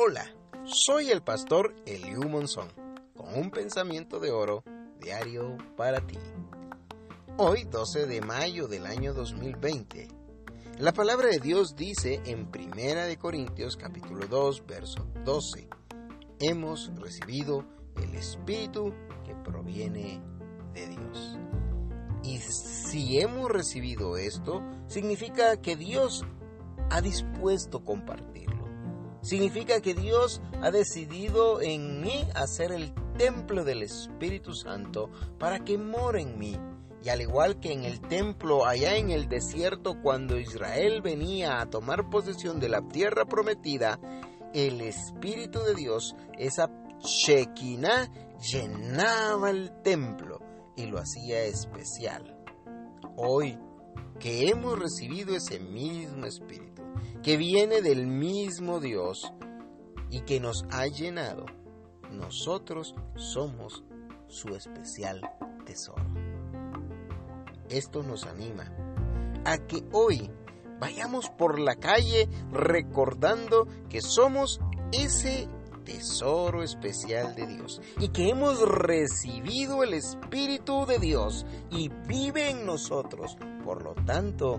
Hola, soy el pastor Eliu Monzón, con un pensamiento de oro diario para ti. Hoy, 12 de mayo del año 2020, la palabra de Dios dice en Primera de Corintios capítulo 2, verso 12, hemos recibido el Espíritu que proviene de Dios. Y si hemos recibido esto, significa que Dios ha dispuesto compartirlo. Significa que Dios ha decidido en mí hacer el templo del Espíritu Santo para que more en mí. Y al igual que en el templo allá en el desierto cuando Israel venía a tomar posesión de la tierra prometida, el Espíritu de Dios, esa Shekinah, llenaba el templo y lo hacía especial. Hoy que hemos recibido ese mismo Espíritu, que viene del mismo Dios y que nos ha llenado, nosotros somos su especial tesoro. Esto nos anima a que hoy vayamos por la calle recordando que somos ese tesoro especial de Dios y que hemos recibido el Espíritu de Dios y vive en nosotros. Por lo tanto,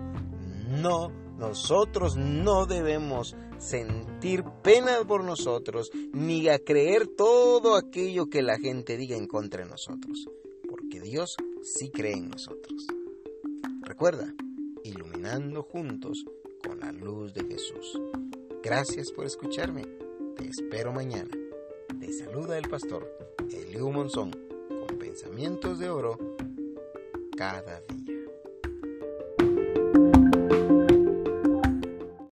no, nosotros no debemos sentir pena por nosotros ni a creer todo aquello que la gente diga en contra de nosotros, porque Dios sí cree en nosotros. Recuerda, iluminando juntos con la luz de Jesús. Gracias por escucharme. Te espero mañana. Te saluda el pastor Eliu Monzón con pensamientos de oro cada día.